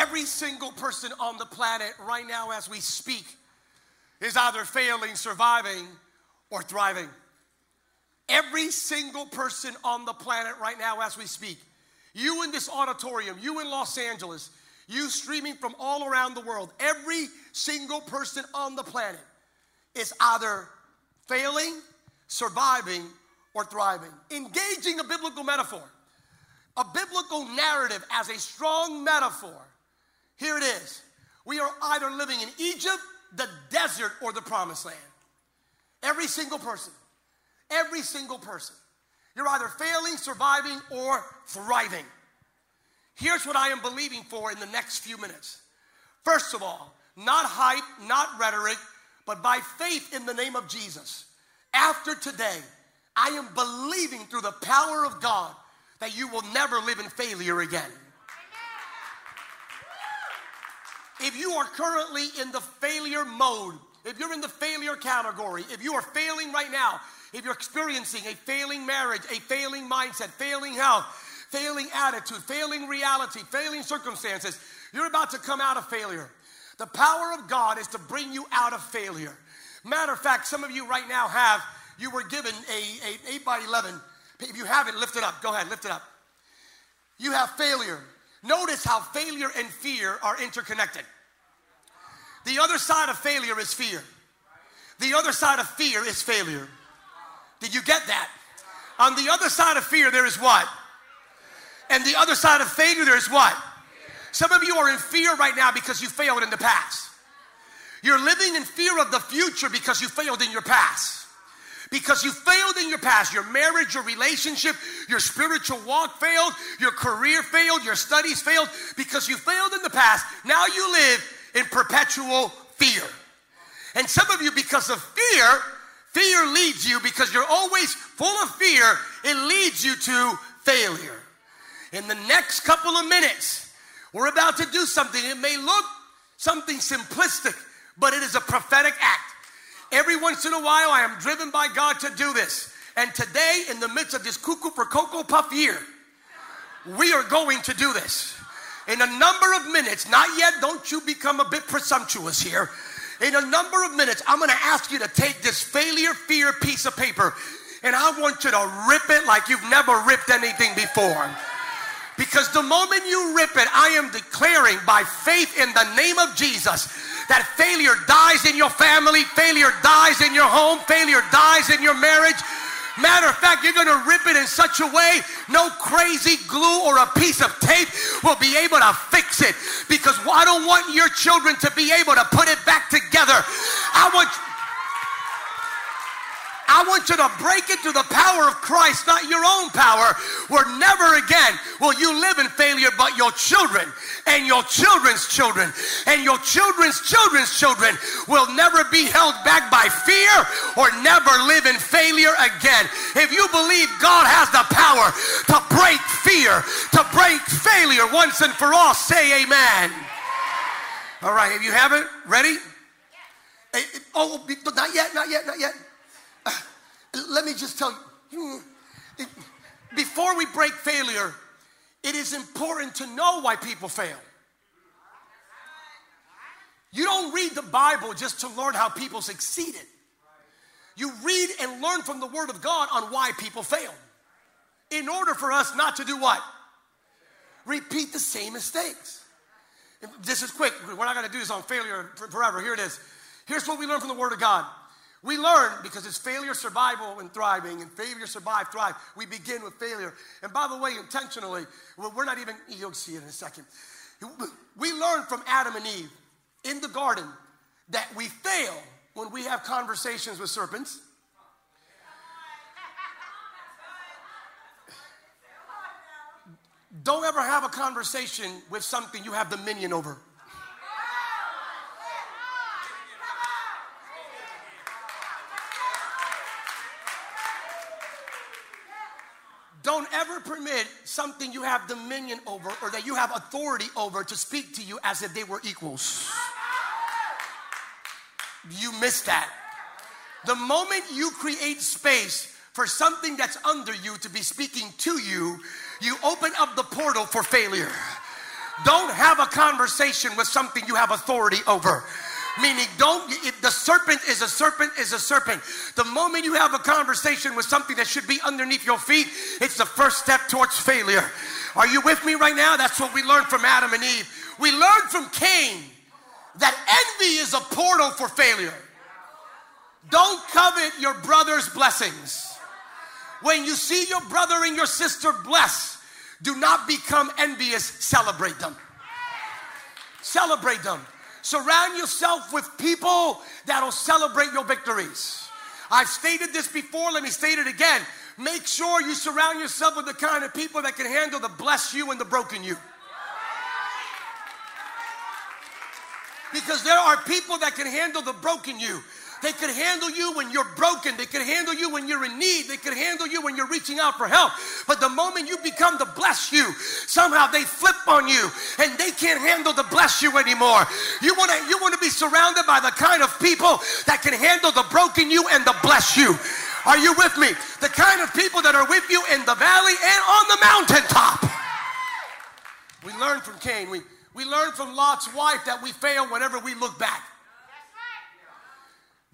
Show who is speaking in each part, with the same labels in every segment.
Speaker 1: Every single person on the planet right now, as we speak, is either failing, surviving, or thriving. Every single person on the planet right now, as we speak, you in this auditorium, you in Los Angeles, you streaming from all around the world, every single person on the planet is either failing, surviving, or thriving. Engaging a biblical metaphor, a biblical narrative as a strong metaphor. Here it is. We are either living in Egypt, the desert, or the promised land. Every single person. Every single person. You're either failing, surviving, or thriving. Here's what I am believing for in the next few minutes. First of all, not hype, not rhetoric, but by faith in the name of Jesus. After today, I am believing through the power of God that you will never live in failure again. If you are currently in the failure mode, if you're in the failure category, if you are failing right now, if you're experiencing a failing marriage, a failing mindset, failing health, failing attitude, failing reality, failing circumstances, you're about to come out of failure. The power of God is to bring you out of failure. Matter of fact, some of you right now have, you were given a, a 8 by 11. If you haven't, lift it up. Go ahead, lift it up. You have failure. Notice how failure and fear are interconnected. The other side of failure is fear. The other side of fear is failure. Did you get that? On the other side of fear, there is what? And the other side of failure, there is what? Some of you are in fear right now because you failed in the past. You're living in fear of the future because you failed in your past. Because you failed in your past, your marriage, your relationship, your spiritual walk failed, your career failed, your studies failed, because you failed in the past. Now you live in perpetual fear. And some of you, because of fear, fear leads you, because you're always full of fear, it leads you to failure. In the next couple of minutes, we're about to do something. It may look something simplistic, but it is a prophetic act. Every once in a while, I am driven by God to do this. And today, in the midst of this cuckoo for Cocoa Puff year, we are going to do this. In a number of minutes, not yet, don't you become a bit presumptuous here. In a number of minutes, I'm gonna ask you to take this failure fear piece of paper and I want you to rip it like you've never ripped anything before. Because the moment you rip it, I am declaring by faith in the name of Jesus that failure dies in your family, failure dies in your home, failure dies in your marriage. Matter of fact, you're going to rip it in such a way no crazy glue or a piece of tape will be able to fix it because I don't want your children to be able to put it back together. I want I want you to break it through the power of Christ, not your own power, where never again will you live in failure, but your children and your children's children and your children's children's children will never be held back by fear or never live in failure again. If you believe God has the power to break fear, to break failure once and for all, say amen. All right, if you have it, ready? Eh, eh, oh, not yet, not yet, not yet. Let me just tell you, before we break failure, it is important to know why people fail. You don't read the Bible just to learn how people succeeded. You read and learn from the Word of God on why people fail. In order for us not to do what? Repeat the same mistakes. This is quick. We're not going to do this on failure forever. Here it is. Here's what we learn from the Word of God we learn because it's failure, survival, and thriving, and failure, survive, thrive. We begin with failure. And by the way, intentionally, we're not even, you'll see it in a second. We learn from Adam and Eve in the garden that we fail when we have conversations with serpents. Don't ever have a conversation with something you have dominion over. Don't ever permit something you have dominion over or that you have authority over to speak to you as if they were equals. You missed that. The moment you create space for something that's under you to be speaking to you, you open up the portal for failure. Don't have a conversation with something you have authority over. Meaning, don't, if the serpent is a serpent, is a serpent. The moment you have a conversation with something that should be underneath your feet, it's the first step towards failure. Are you with me right now? That's what we learned from Adam and Eve. We learned from Cain that envy is a portal for failure. Don't covet your brother's blessings. When you see your brother and your sister blessed, do not become envious, celebrate them. Celebrate them. Surround yourself with people that'll celebrate your victories. I've stated this before, let me state it again. Make sure you surround yourself with the kind of people that can handle the bless you and the broken you. Because there are people that can handle the broken you. They could handle you when you're broken. They could handle you when you're in need. They could handle you when you're reaching out for help. But the moment you become the bless you, somehow they flip on you and they can't handle the bless you anymore. You want to you want to be surrounded by the kind of people that can handle the broken you and the bless you. Are you with me? The kind of people that are with you in the valley and on the mountaintop. We learn from Cain. We, we learn from Lot's wife that we fail whenever we look back.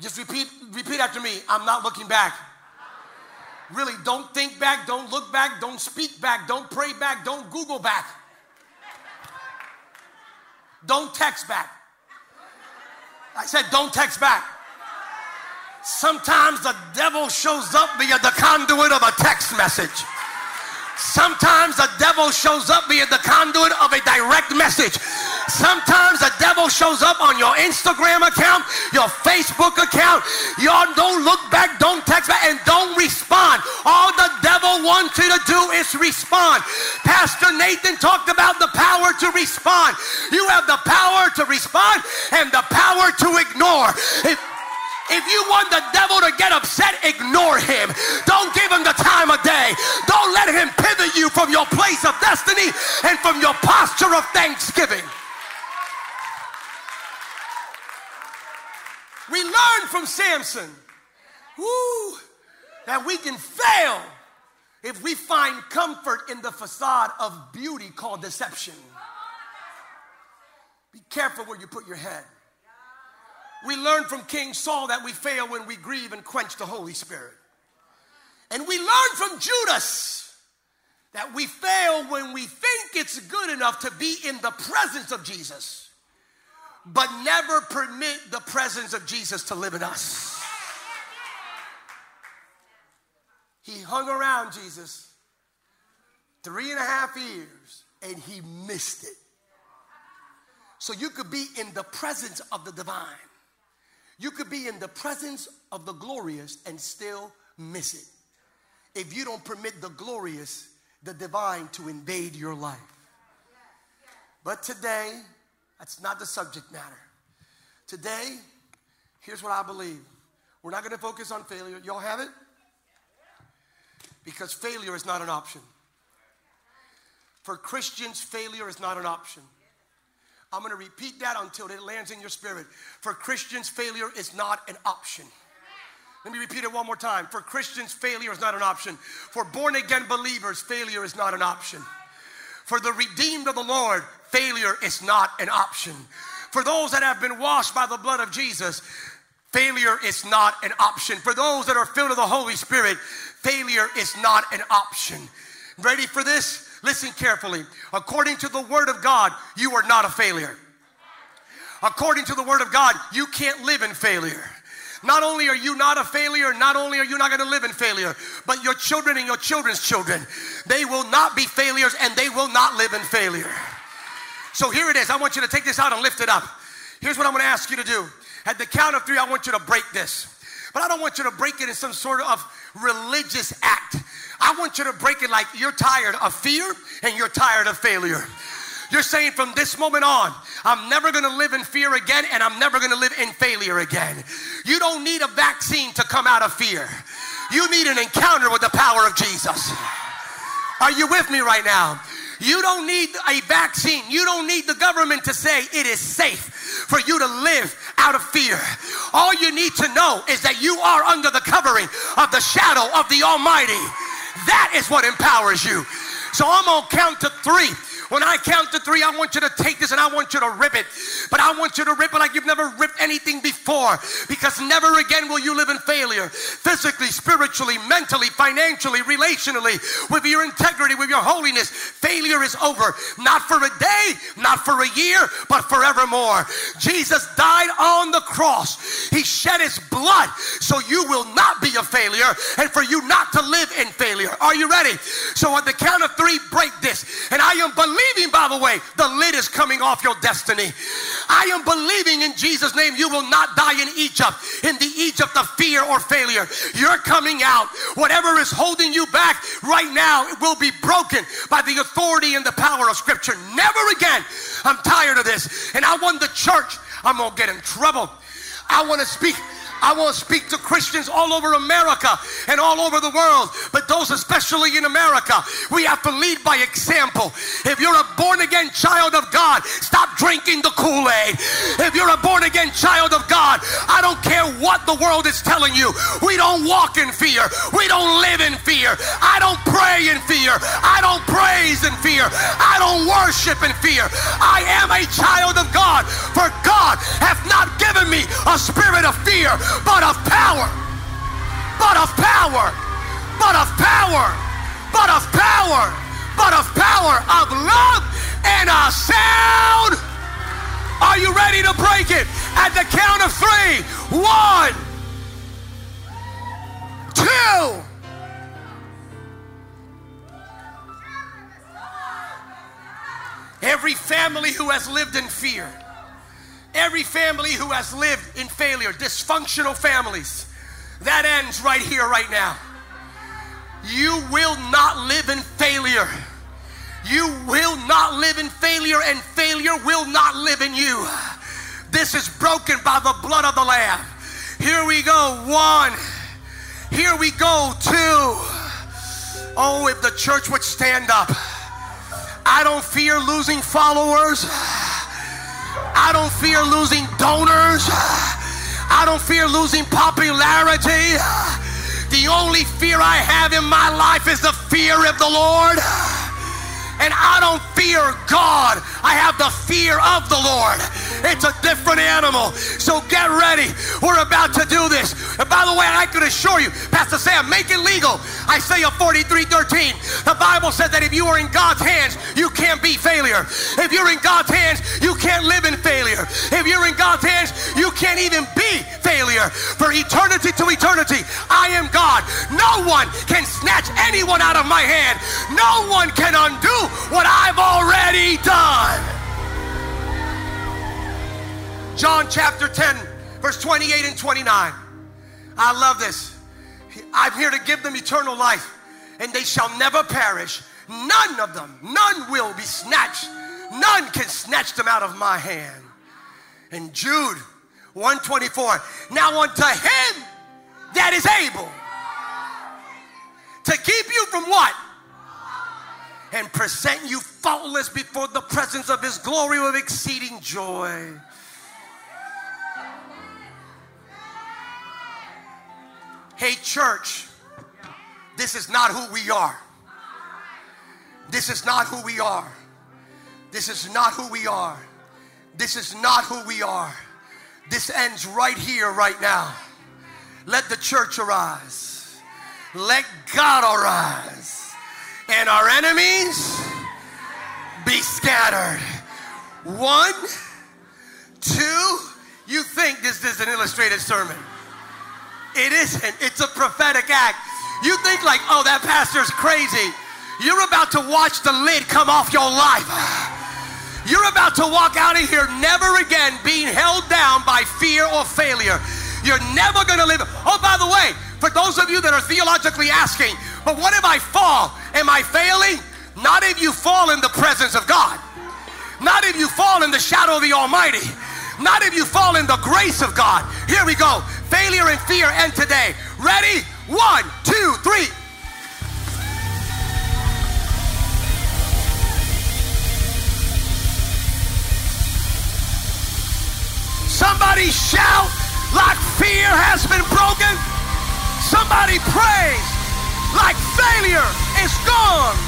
Speaker 1: Just repeat, repeat after me. I'm not looking back. Really, don't think back, don't look back, don't speak back, don't pray back, don't Google back. Don't text back. I said, don't text back. Sometimes the devil shows up via the conduit of a text message. Sometimes the devil shows up via the conduit of a direct message. Sometimes the devil shows up on your Instagram account, your Facebook account. Y'all don't look back, don't text back, and don't respond. All the devil wants you to do is respond. Pastor Nathan talked about the power to respond. You have the power to respond and the power to ignore. If if you want the devil to get upset, ignore him. Don't give him the time of day. Don't let him pivot you from your place of destiny and from your posture of thanksgiving. We learn from Samson woo, that we can fail if we find comfort in the facade of beauty called deception. Be careful where you put your head. We learn from King Saul that we fail when we grieve and quench the Holy Spirit. And we learn from Judas that we fail when we think it's good enough to be in the presence of Jesus, but never permit the presence of Jesus to live in us. He hung around Jesus three and a half years and he missed it. So you could be in the presence of the divine you could be in the presence of the glorious and still miss it if you don't permit the glorious, the divine, to invade your life. But today, that's not the subject matter. Today, here's what I believe we're not going to focus on failure. Y'all have it? Because failure is not an option. For Christians, failure is not an option. I'm going to repeat that until it lands in your spirit. For Christians, failure is not an option. Let me repeat it one more time. For Christians, failure is not an option. For born again believers, failure is not an option. For the redeemed of the Lord, failure is not an option. For those that have been washed by the blood of Jesus, failure is not an option. For those that are filled with the Holy Spirit, failure is not an option. Ready for this? Listen carefully. According to the Word of God, you are not a failure. According to the Word of God, you can't live in failure. Not only are you not a failure, not only are you not going to live in failure, but your children and your children's children, they will not be failures and they will not live in failure. So here it is. I want you to take this out and lift it up. Here's what I'm going to ask you to do. At the count of three, I want you to break this. But I don't want you to break it in some sort of religious act. I want you to break it like you're tired of fear and you're tired of failure. You're saying from this moment on, I'm never gonna live in fear again and I'm never gonna live in failure again. You don't need a vaccine to come out of fear. You need an encounter with the power of Jesus. Are you with me right now? You don't need a vaccine. You don't need the government to say it is safe for you to live out of fear. All you need to know is that you are under the covering of the shadow of the Almighty. That is what empowers you. So I'm going to count to three. When I count to three, I want you to take this and I want you to rip it. But I want you to rip it like you've never ripped anything before because never again will you live in failure. Physically, spiritually, mentally, financially, relationally, with your integrity, with your holiness. Failure is over. Not for a day, not for a year, but forevermore. Jesus died on the cross. He shed his blood so you will not be a failure and for you not to live in failure. Are you ready? So on the count of three, break this. And I am believing, by the way, the lid is coming off your destiny. I am believing in Jesus' name you will not die in Egypt, in the Egypt of fear or failure. You're coming out. Whatever is holding you back right now it will be broken by the authority and the power of Scripture. Never again. I'm tired of this. And I want the church, I'm going to get in trouble. I want to speak I want to speak to Christians all over America and all over the world, but those especially in America. We have to lead by example. If you're a born again child of God, stop drinking the Kool Aid. If you're a born again child of God, I don't care what the world is telling you. We don't walk in fear, we don't live in fear. I don't pray in fear, I don't praise in fear, I don't worship in fear. I am a child of God, for God hath not given me a spirit of fear but of power, but of power, but of power, but of power, but of power, of love and a sound. Are you ready to break it? At the count of three. One, two. Every family who has lived in fear Every family who has lived in failure, dysfunctional families, that ends right here, right now. You will not live in failure. You will not live in failure, and failure will not live in you. This is broken by the blood of the Lamb. Here we go. One. Here we go. Two. Oh, if the church would stand up. I don't fear losing followers. I don't fear losing donors. I don't fear losing popularity. The only fear I have in my life is the fear of the Lord. And I don't fear God. I have the fear of the Lord. It's a different animal. So get ready. We're about to do this. And by the way, I can assure you, Pastor Sam, make it legal. Isaiah 43 13. The Bible says that if you are in God's hands, you can't be failure. If you're in God's hands, you can't live in failure. If you're in God's hands, you can't even be failure. For eternity to eternity, I am God. No one can snatch anyone out of my hand. No one can undo what I've already done. John chapter 10, verse 28 and 29. I love this. I'm here to give them eternal life, and they shall never perish. None of them, none will be snatched. None can snatch them out of my hand. And Jude 124. Now unto him that is able to keep you from what? and present you faultless before the presence of his glory with exceeding joy. Hey, church, this is not who we are. This is not who we are. This is not who we are. This is not who we are. This ends right here, right now. Let the church arise. Let God arise and our enemies be scattered. One, two, you think this is an illustrated sermon. It isn't, it's a prophetic act. You think, like, oh, that pastor's crazy. You're about to watch the lid come off your life. You're about to walk out of here never again being held down by fear or failure. You're never going to live. Oh, by the way, for those of you that are theologically asking, but what if I fall? Am I failing? Not if you fall in the presence of God. Not if you fall in the shadow of the Almighty. Not if you fall in the grace of God. Here we go. Failure and fear end today. Ready? One, two, three. Somebody shout like fear has been broken. Somebody praise like failure is gone.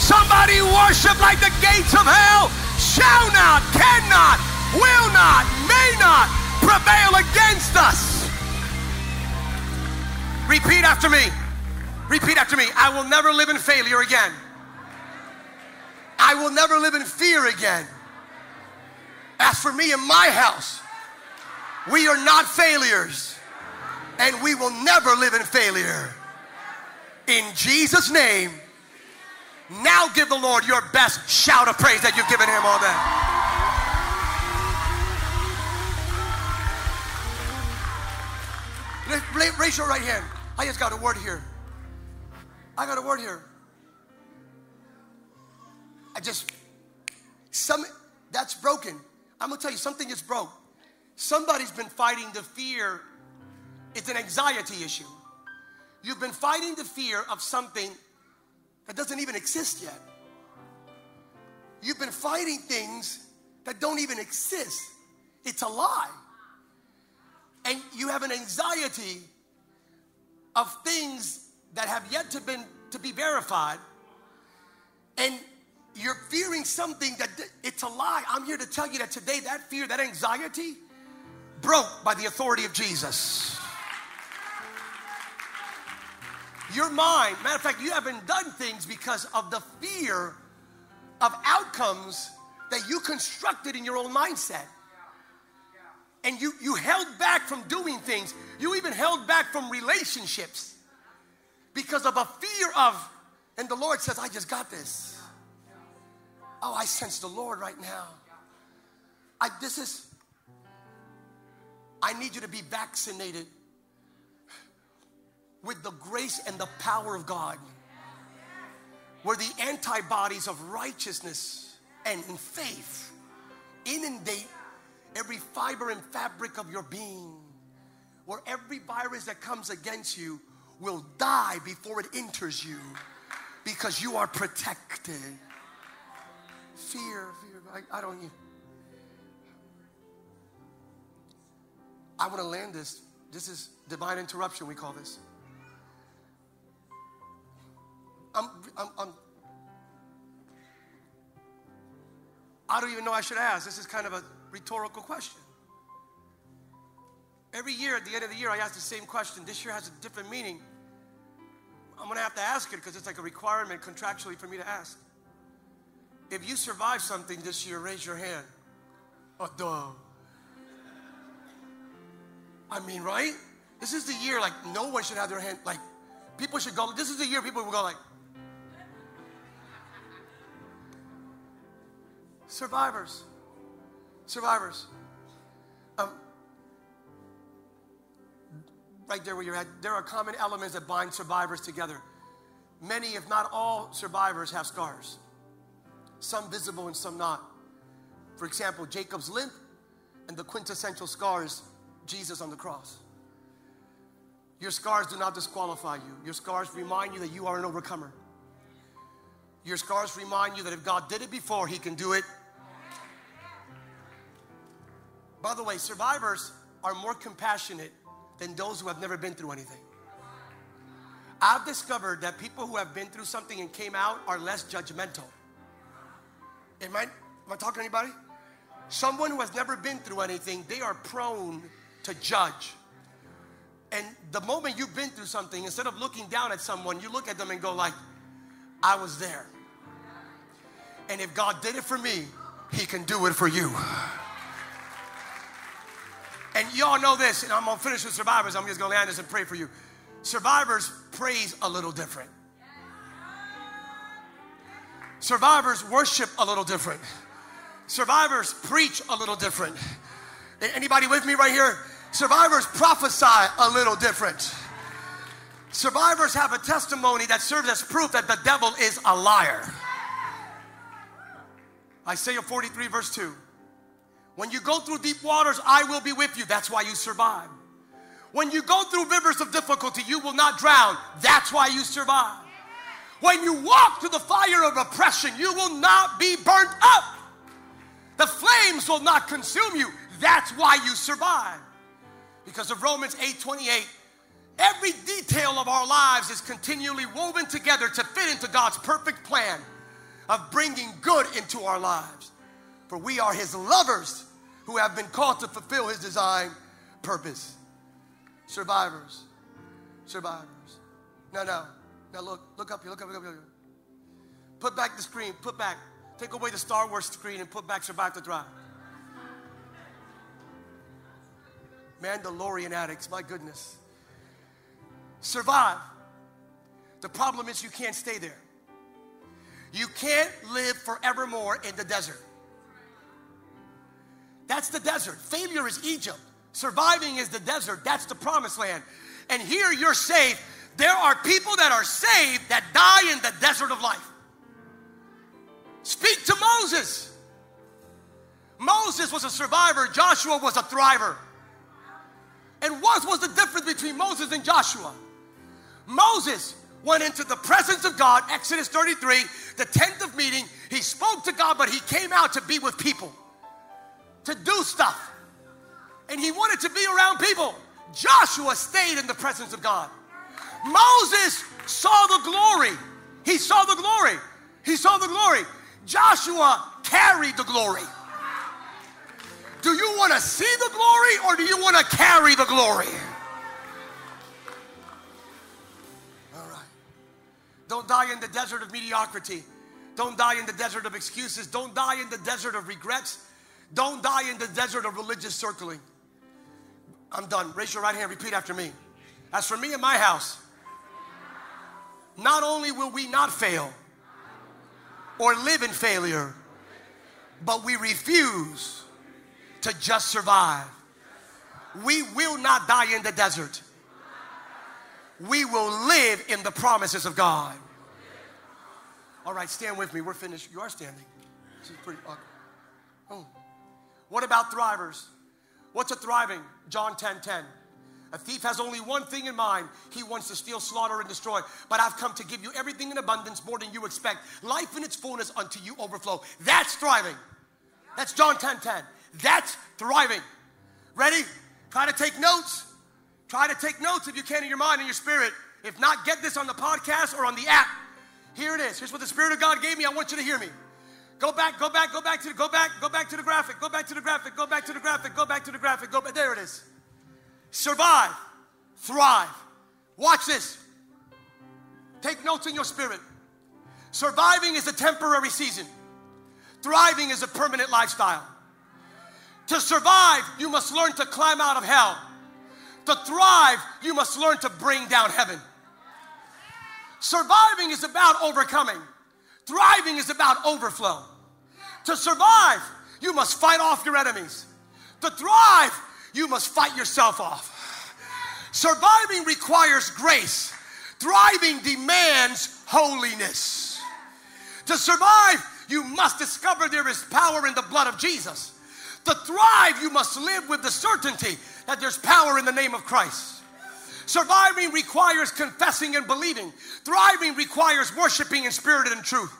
Speaker 1: Somebody worship like the gates of hell shall not, cannot, will not, may not prevail against us. Repeat after me. Repeat after me. I will never live in failure again. I will never live in fear again. As for me and my house, we are not failures, and we will never live in failure. In Jesus' name, now give the Lord your best shout of praise that you've given him all day. Raise your right hand. I just got a word here. I got a word here. I just, some, that's broken. I'm gonna tell you, something is broke. Somebody's been fighting the fear, it's an anxiety issue. You've been fighting the fear of something that doesn't even exist yet. You've been fighting things that don't even exist. It's a lie. And you have an anxiety of things that have yet to been to be verified. And you're fearing something that it's a lie. I'm here to tell you that today that fear, that anxiety broke by the authority of Jesus. Your mind, matter of fact, you haven't done things because of the fear of outcomes that you constructed in your own mindset. And you, you held back from doing things. You even held back from relationships because of a fear of, and the Lord says, I just got this. Oh, I sense the Lord right now. I, this is, I need you to be vaccinated with the grace and the power of God, where the antibodies of righteousness and faith inundate every fiber and fabric of your being, where every virus that comes against you will die before it enters you because you are protected. Fear, fear, I, I don't. I want to land this. This is divine interruption, we call this. I'm, I'm, I'm, I don't even know I should ask. This is kind of a rhetorical question. Every year, at the end of the year, I ask the same question. This year has a different meaning. I'm going to have to ask it because it's like a requirement contractually for me to ask. If you survive something this year, raise your hand. Oh, duh. I mean, right? This is the year like no one should have their hand, like people should go, this is the year people will go like, Survivors. Survivors. Um, right there where you're at, there are common elements that bind survivors together. Many, if not all, survivors have scars, some visible and some not. For example, Jacob's limp and the quintessential scars, Jesus on the cross. Your scars do not disqualify you. Your scars remind you that you are an overcomer. Your scars remind you that if God did it before, He can do it by the way, survivors are more compassionate than those who have never been through anything. I've discovered that people who have been through something and came out are less judgmental. Am I, am I talking to anybody? Someone who has never been through anything, they are prone to judge. And the moment you've been through something, instead of looking down at someone, you look at them and go like, I was there. And if God did it for me, he can do it for you. And y'all know this, and I'm gonna finish with survivors. I'm just gonna land this and pray for you. Survivors praise a little different. Survivors worship a little different. Survivors preach a little different. Anybody with me right here? Survivors prophesy a little different. Survivors have a testimony that serves as proof that the devil is a liar. Isaiah 43, verse 2. When you go through deep waters, I will be with you. That's why you survive. When you go through rivers of difficulty, you will not drown. That's why you survive. When you walk through the fire of oppression, you will not be burnt up. The flames will not consume you. That's why you survive. Because of Romans 8 28, every detail of our lives is continually woven together to fit into God's perfect plan of bringing good into our lives. For we are his lovers who have been called to fulfill his design purpose. Survivors. Survivors. No, no. Now look, look up here, look up, look up, look up. Put back the screen, put back. Take away the Star Wars screen and put back Survive to Thrive. Mandalorian addicts, my goodness. Survive. The problem is you can't stay there. You can't live forevermore in the desert. That's the desert. Failure is Egypt. Surviving is the desert. That's the promised land. And here you're saved. There are people that are saved that die in the desert of life. Speak to Moses. Moses was a survivor, Joshua was a thriver. And what was the difference between Moses and Joshua? Moses went into the presence of God, Exodus 33, the tent of meeting. He spoke to God, but he came out to be with people, to do stuff. And he wanted to be around people. Joshua stayed in the presence of God. Moses saw the glory. He saw the glory. He saw the glory. Joshua carried the glory. Do you want to see the glory or do you want to carry the glory? All right. Don't die in the desert of mediocrity. Don't die in the desert of excuses. Don't die in the desert of regrets. Don't die in the desert of religious circling. I'm done. Raise your right hand. Repeat after me. As for me and my house, not only will we not fail or live in failure, but we refuse to just survive. We will not die in the desert. We will live in the promises of God. All right, stand with me. We're finished. You are standing. This is pretty awkward. Oh. What about thrivers? What's a thriving? John 10 10. A thief has only one thing in mind. He wants to steal, slaughter, and destroy. But I've come to give you everything in abundance, more than you expect. Life in its fullness unto you overflow. That's thriving. That's John 10 10. That's thriving. Ready? Try to take notes. Try to take notes if you can in your mind and your spirit. If not, get this on the podcast or on the app. Here it is. Here's what the Spirit of God gave me. I want you to hear me. Go back, go back, go back to the, go back, go back to the graphic, go back to the graphic, go back to the graphic, go back to the graphic, go back. There it is. Survive, thrive. Watch this. Take notes in your spirit. Surviving is a temporary season. Thriving is a permanent lifestyle. To survive, you must learn to climb out of hell. To thrive, you must learn to bring down heaven. Surviving is about overcoming. Thriving is about overflow. To survive, you must fight off your enemies. To thrive, you must fight yourself off. Surviving requires grace, thriving demands holiness. To survive, you must discover there is power in the blood of Jesus. To thrive, you must live with the certainty that there's power in the name of Christ. Surviving requires confessing and believing. Thriving requires worshiping in spirit and truth.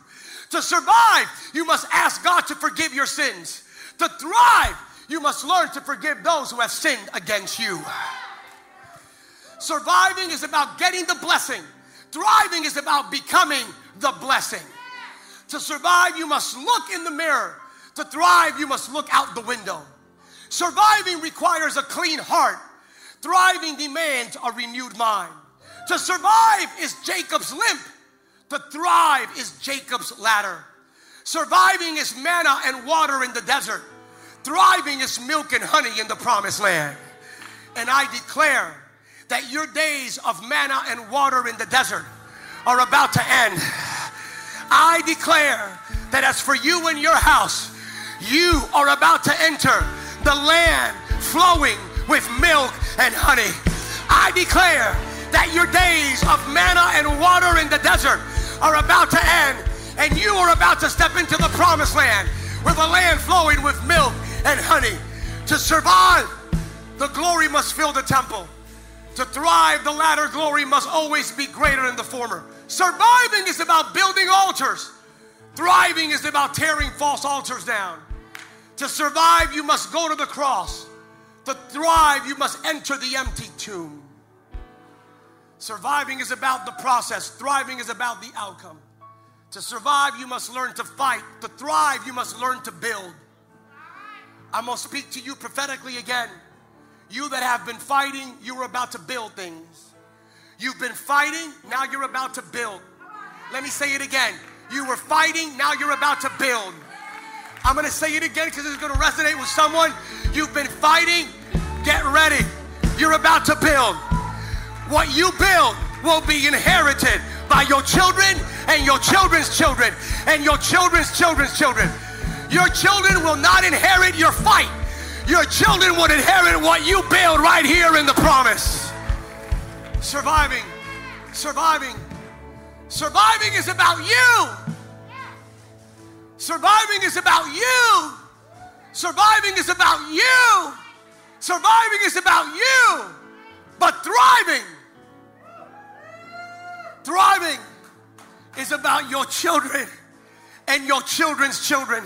Speaker 1: To survive, you must ask God to forgive your sins. To thrive, you must learn to forgive those who have sinned against you. Surviving is about getting the blessing, thriving is about becoming the blessing. To survive, you must look in the mirror. To thrive, you must look out the window. Surviving requires a clean heart. Thriving demands a renewed mind. To survive is Jacob's limp. To thrive is Jacob's ladder. Surviving is manna and water in the desert. Thriving is milk and honey in the promised land. And I declare that your days of manna and water in the desert are about to end. I declare that as for you and your house, you are about to enter the land flowing with milk and honey. I declare that your days of manna and water in the desert are about to end, and you are about to step into the promised land with a land flowing with milk and honey. To survive, the glory must fill the temple. To thrive, the latter glory must always be greater than the former. Surviving is about building altars. Thriving is about tearing false altars down. To survive, you must go to the cross. To thrive, you must enter the empty tomb. Surviving is about the process, thriving is about the outcome. To survive, you must learn to fight. To thrive, you must learn to build. I'm to speak to you prophetically again. You that have been fighting, you are about to build things. You've been fighting, now you're about to build. Let me say it again. You were fighting, now you're about to build. I'm going to say it again because it's going to resonate with someone. You've been fighting, get ready. You're about to build. What you build will be inherited by your children and your children's children and your children's children's children. Your children will not inherit your fight. Your children will inherit what you build right here in the promise. Surviving, surviving, surviving is about you. Surviving is about you. Surviving is about you. Surviving is about you. But thriving, thriving is about your children and your children's children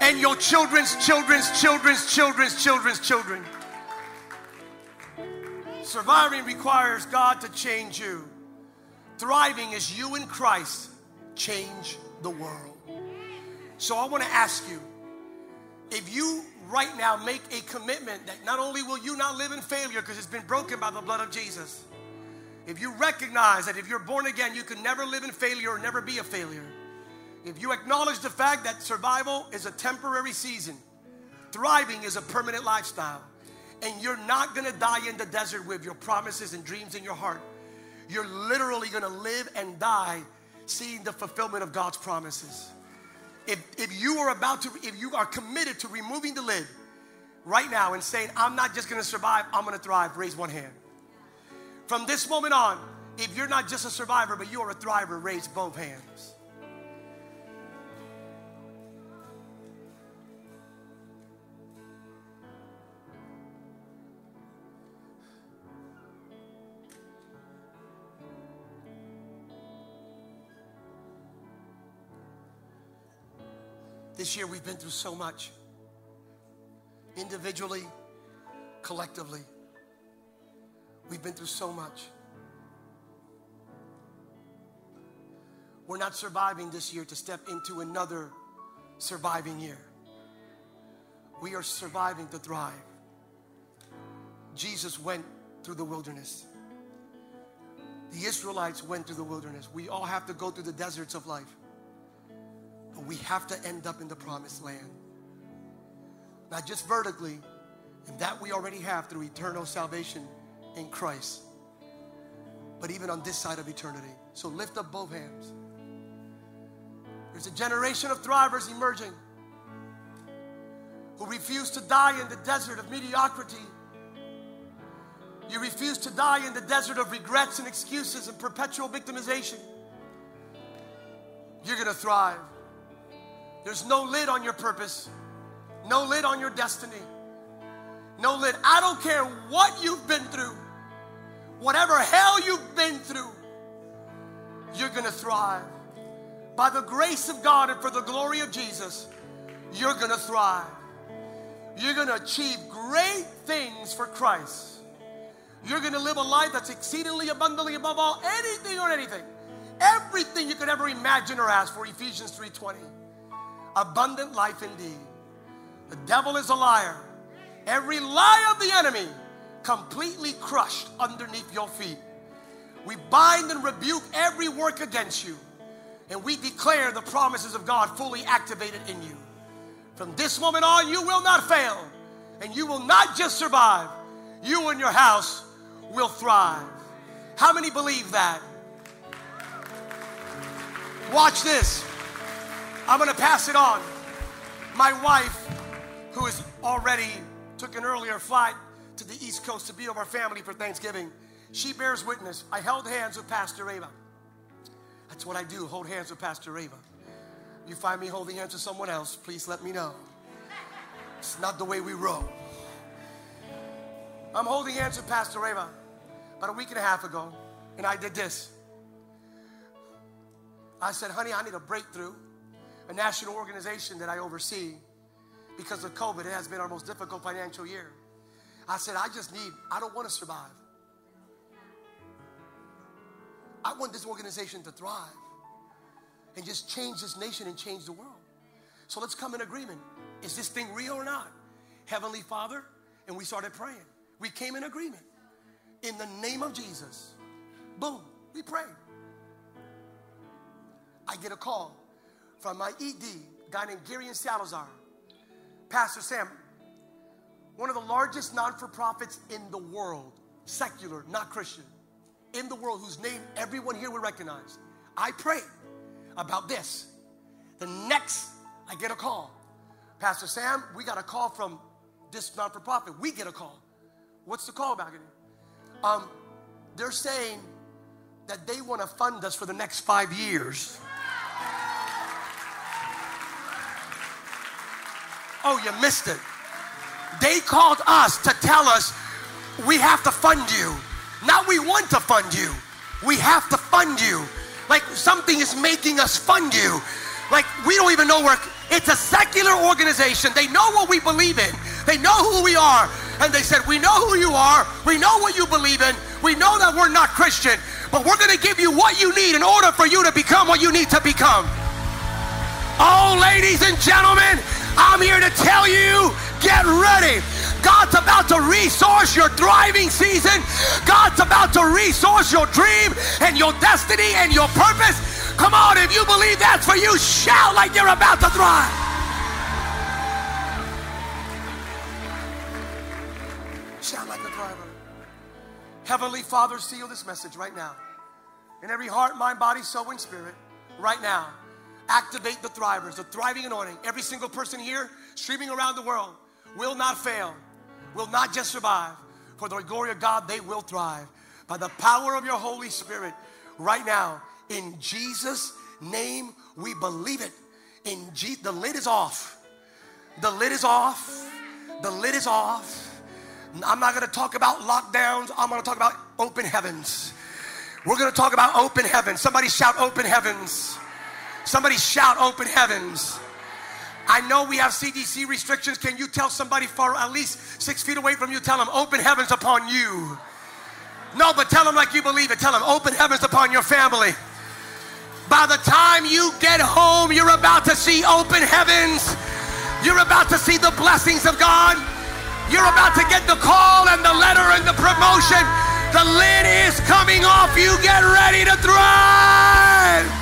Speaker 1: and your children's children's children's children's children's children. Surviving requires God to change you. Thriving is you in Christ change the world. So I want to ask you if you right now make a commitment that not only will you not live in failure because it's been broken by the blood of Jesus, if you recognize that if you're born again, you can never live in failure or never be a failure, if you acknowledge the fact that survival is a temporary season, thriving is a permanent lifestyle, and you're not gonna die in the desert with your promises and dreams in your heart, you're literally gonna live and die seeing the fulfillment of God's promises if, if you are about to, if you are committed to removing the lid right now and saying, I'm not just gonna survive, I'm gonna thrive, raise one hand. From this moment on, if you're not just a survivor, but you are a thriver, raise both hands. This year we've been through so much, individually, collectively. We've been through so much. We're not surviving this year to step into another surviving year. We are surviving to thrive. Jesus went through the wilderness. The Israelites went through the wilderness. We all have to go through the deserts of life. But we have to end up in the promised land. Not just vertically, and that we already have through eternal salvation in Christ, but even on this side of eternity. So lift up both hands. There's a generation of thrivers emerging who refuse to die in the desert of mediocrity. You refuse to die in the desert of regrets and excuses and perpetual victimization. You're going to thrive. There's no lid on your purpose, no lid on your destiny, no lid. I don't care what you've been through, whatever hell you've been through, you're going to thrive. By the grace of God and for the glory of Jesus, you're going to thrive. You're going to achieve great things for Christ. You're going to live a life that's exceedingly abundantly above all anything or anything. Everything you could ever imagine or ask for, Ephesians 3:20 abundant life indeed. The devil is a liar. Every lie of the enemy completely crushed underneath your feet. We bind and rebuke every work against you, and we declare the promises of God fully activated in you. From this moment on, you will not fail, and you will not just survive, you and your house will thrive. How many believe that? Watch this. I'm going to pass it on. My wife, who has already took an earlier flight to the East Coast to be with our family for Thanksgiving, she bears witness. I held hands with Pastor Ava. That's what I do, hold hands with Pastor Ava. You find me holding hands with someone else, please let me know. It's not the way we roll. I'm holding hands with Pastor Ava about a week and a half ago, and I did this. I said, honey, I need a breakthrough a national organization that I oversee, because of COVID, it has been our most difficult financial year. I said, I just need, I don't want to survive. I want this organization to thrive. and just change this nation and change the world. So let's come in agreement. Is this thing real or not? Heavenly Father, and we started praying. We came in agreement. In the name of Jesus. Boom, we prayed. I get a call from my ED, guy named Gary and Salazar. Pastor Sam, one of the largest non for profits in the world, secular, not Christian, in the world, whose name everyone here would recognize. I prayed about this. The next, I get a call. Pastor Sam, we got a call from this non for profit. We get a call. What's the call about? Um, they're saying that they want to fund us for the next five years. Oh, you missed it. They called us to tell us we have to fund you. Not we want to fund you. We have to fund you. Like something is making us fund you. Like we don't even know where it's a secular organization. They know what we believe in. They know who we are. And they said, We know who you are. We know what you believe in. We know that we're not Christian, but we're going to give you what you need in order for you to become what you need to become. Oh, ladies and gentlemen, I'm here to tell you get ready. God's about to resource your thriving season. God's about to resource your dream and your destiny and your purpose. Come on, if you believe that's for you, shout like you're about to thrive. Shout like a thriver. Heavenly Father, seal this message right now. In every heart, mind, body, soul, and spirit, right now. Activate the thrivers, the thriving anointing. Every single person here, streaming around the world, will not fail, will not just survive. For the glory of God, they will thrive. By the power of your Holy Spirit, right now, in Jesus' name, we believe it. In G- the lid is off. The lid is off. The lid is off. I'm not going to talk about lockdowns. I'm going to talk about open heavens. We're going to talk about open heavens. Somebody shout open heavens. Somebody shout open heavens. I know we have CDC restrictions. Can you tell somebody far at least six feet away from you? Tell them open heavens upon you. No, but tell them like you believe it. Tell them open heavens upon your family. By the time you get home, you're about to see open heavens. You're about to see the blessings of God. You're about to get the call and the letter and the promotion. The lid is coming off. You get ready to thrive.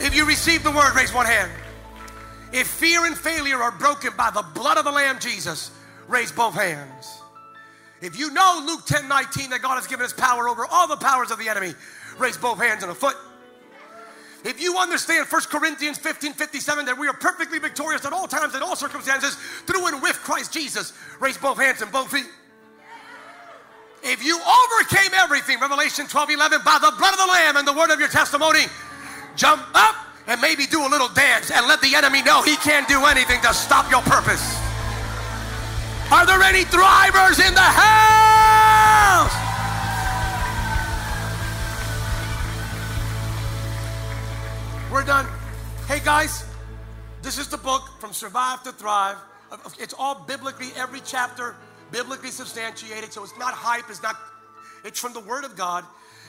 Speaker 1: If you receive the word, raise one hand. If fear and failure are broken by the blood of the Lamb Jesus, raise both hands. If you know Luke 10 19 that God has given us power over all the powers of the enemy, raise both hands and a foot. If you understand 1 Corinthians 15 57 that we are perfectly victorious at all times, in all circumstances, through and with Christ Jesus, raise both hands and both feet. If you overcame everything, Revelation 12 11, by the blood of the Lamb and the word of your testimony, jump up and maybe do a little dance and let the enemy know he can't do anything to stop your purpose. Are there any thrivers in the house? We're done. Hey guys, this is the book from Survive to Thrive. It's all biblically, every chapter biblically substantiated. So it's not hype, it's not, it's from the Word of God.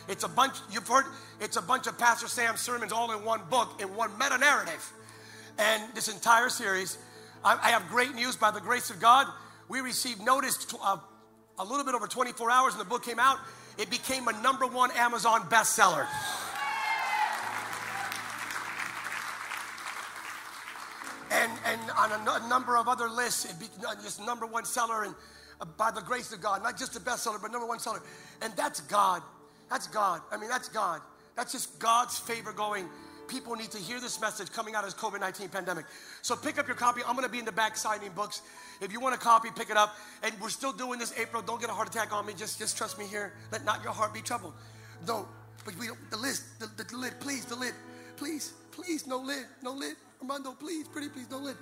Speaker 1: It's a bunch, you've heard, it's a bunch of Pastor Sam's sermons all in one book, in one meta narrative. And this entire series, I, I, have great news by the grace of God. We received notice to, uh, a little bit over 24 hours, and the book came out. It became a number one Amazon bestseller. And, and on a, a number of other lists, it became uh, just number one seller, and uh, by the grace of God, not just a bestseller, but number one seller. And that's God. That's God. I mean, that's God. That's just God's favor going. People need to hear this message coming out of this COVID 19 pandemic. So pick up your copy. I'm going to be in the back signing books. If you want a copy, pick it up. And we're still doing this April. Don't get a heart attack on me. Just, just trust me here. Let not your heart be troubled. Don't. But we don't, the list, the, the, the lid, please, the lid. Please, please, no lid, no lid. Armando, please, pretty please, no lid.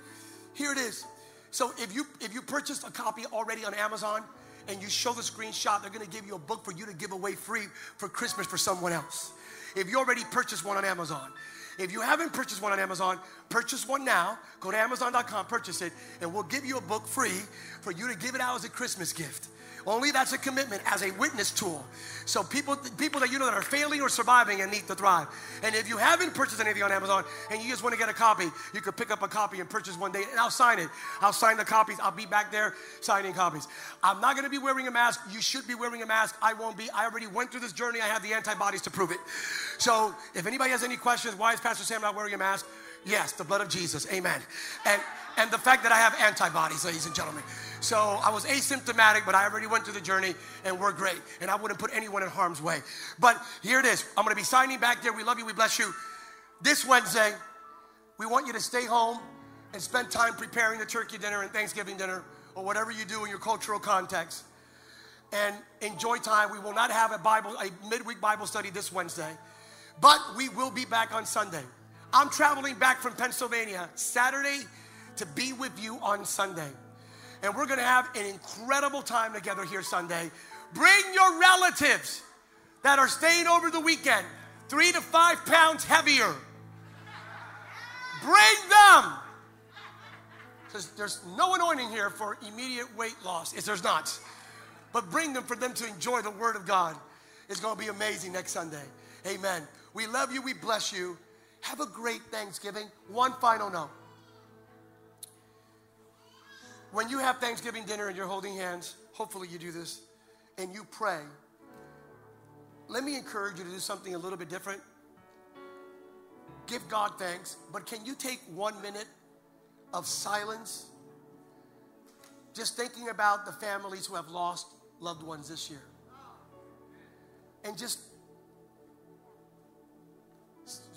Speaker 1: Here it is. So if you if you purchased a copy already on Amazon, and you show the screenshot, they're to give you a book for you to give away free for Christmas for someone else. If you already purchased one on Amazon, if you haven't purchased one on Amazon, purchase one now. Go to Amazon.com, purchase it, and we'll give you a book free for you to give it out as a Christmas gift. Only that's a commitment as a witness tool. So people, people that you know that are failing or surviving and need to thrive. And if you haven't purchased anything on Amazon and you just want to get a copy, you could pick up a copy and purchase one day, and I'll sign it. I'll sign the copies. I'll be back there signing copies. I'm not going to be wearing a mask. You should be wearing a mask. I won't be. I already went through this journey. I have the antibodies to prove it. So if anybody has any questions, why is Pastor Sam not wearing a mask? Yes, the blood of Jesus. Amen. And and the fact that I have antibodies, ladies and gentlemen. So I was asymptomatic, but I already went through the journey and we're great. And I wouldn't put anyone in harm's way. But here it is. I'm to be signing back there. We love you. We bless you. This Wednesday, we want you to stay home and spend time preparing the turkey dinner and Thanksgiving dinner or whatever you do in your cultural context. And enjoy time. We will not have a Bible, a midweek Bible study this Wednesday, but we will be back on Sunday. I'm traveling back from Pennsylvania Saturday to be with you on Sunday and we're to have an incredible time together here Sunday. Bring your relatives that are staying over the weekend, three to five pounds heavier. Bring them. Because there's no anointing here for immediate weight loss. If there's not, but bring them for them to enjoy the Word of God. It's to be amazing next Sunday. Amen. We love you. We bless you. Have a great Thanksgiving. One final note when you have Thanksgiving dinner and you're holding hands, hopefully you do this, and you pray, let me encourage you to do something a little bit different. Give God thanks, but can you take one minute of silence? Just thinking about the families who have lost loved ones this year. And just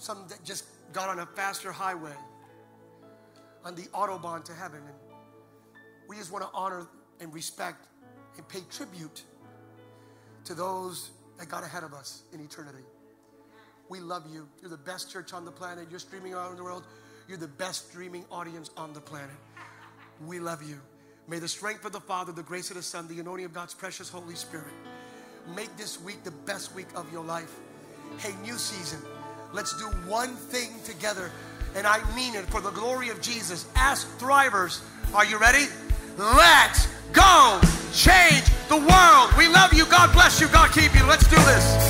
Speaker 1: some that just got on a faster highway on the Autobahn to heaven. And we just want to honor and respect and pay tribute to those that got ahead of us in eternity. We love you. You're the best church on the planet. You're streaming around the world. You're the best streaming audience on the planet. We love you. May the strength of the Father, the grace of the Son, the anointing of God's precious Holy Spirit make this week the best week of your life. Hey, new season. Let's do one thing together, and I mean it for the glory of Jesus. Ask Thrivers, are you ready? Let's go change the world. We love you. God bless you. God keep you. Let's do this.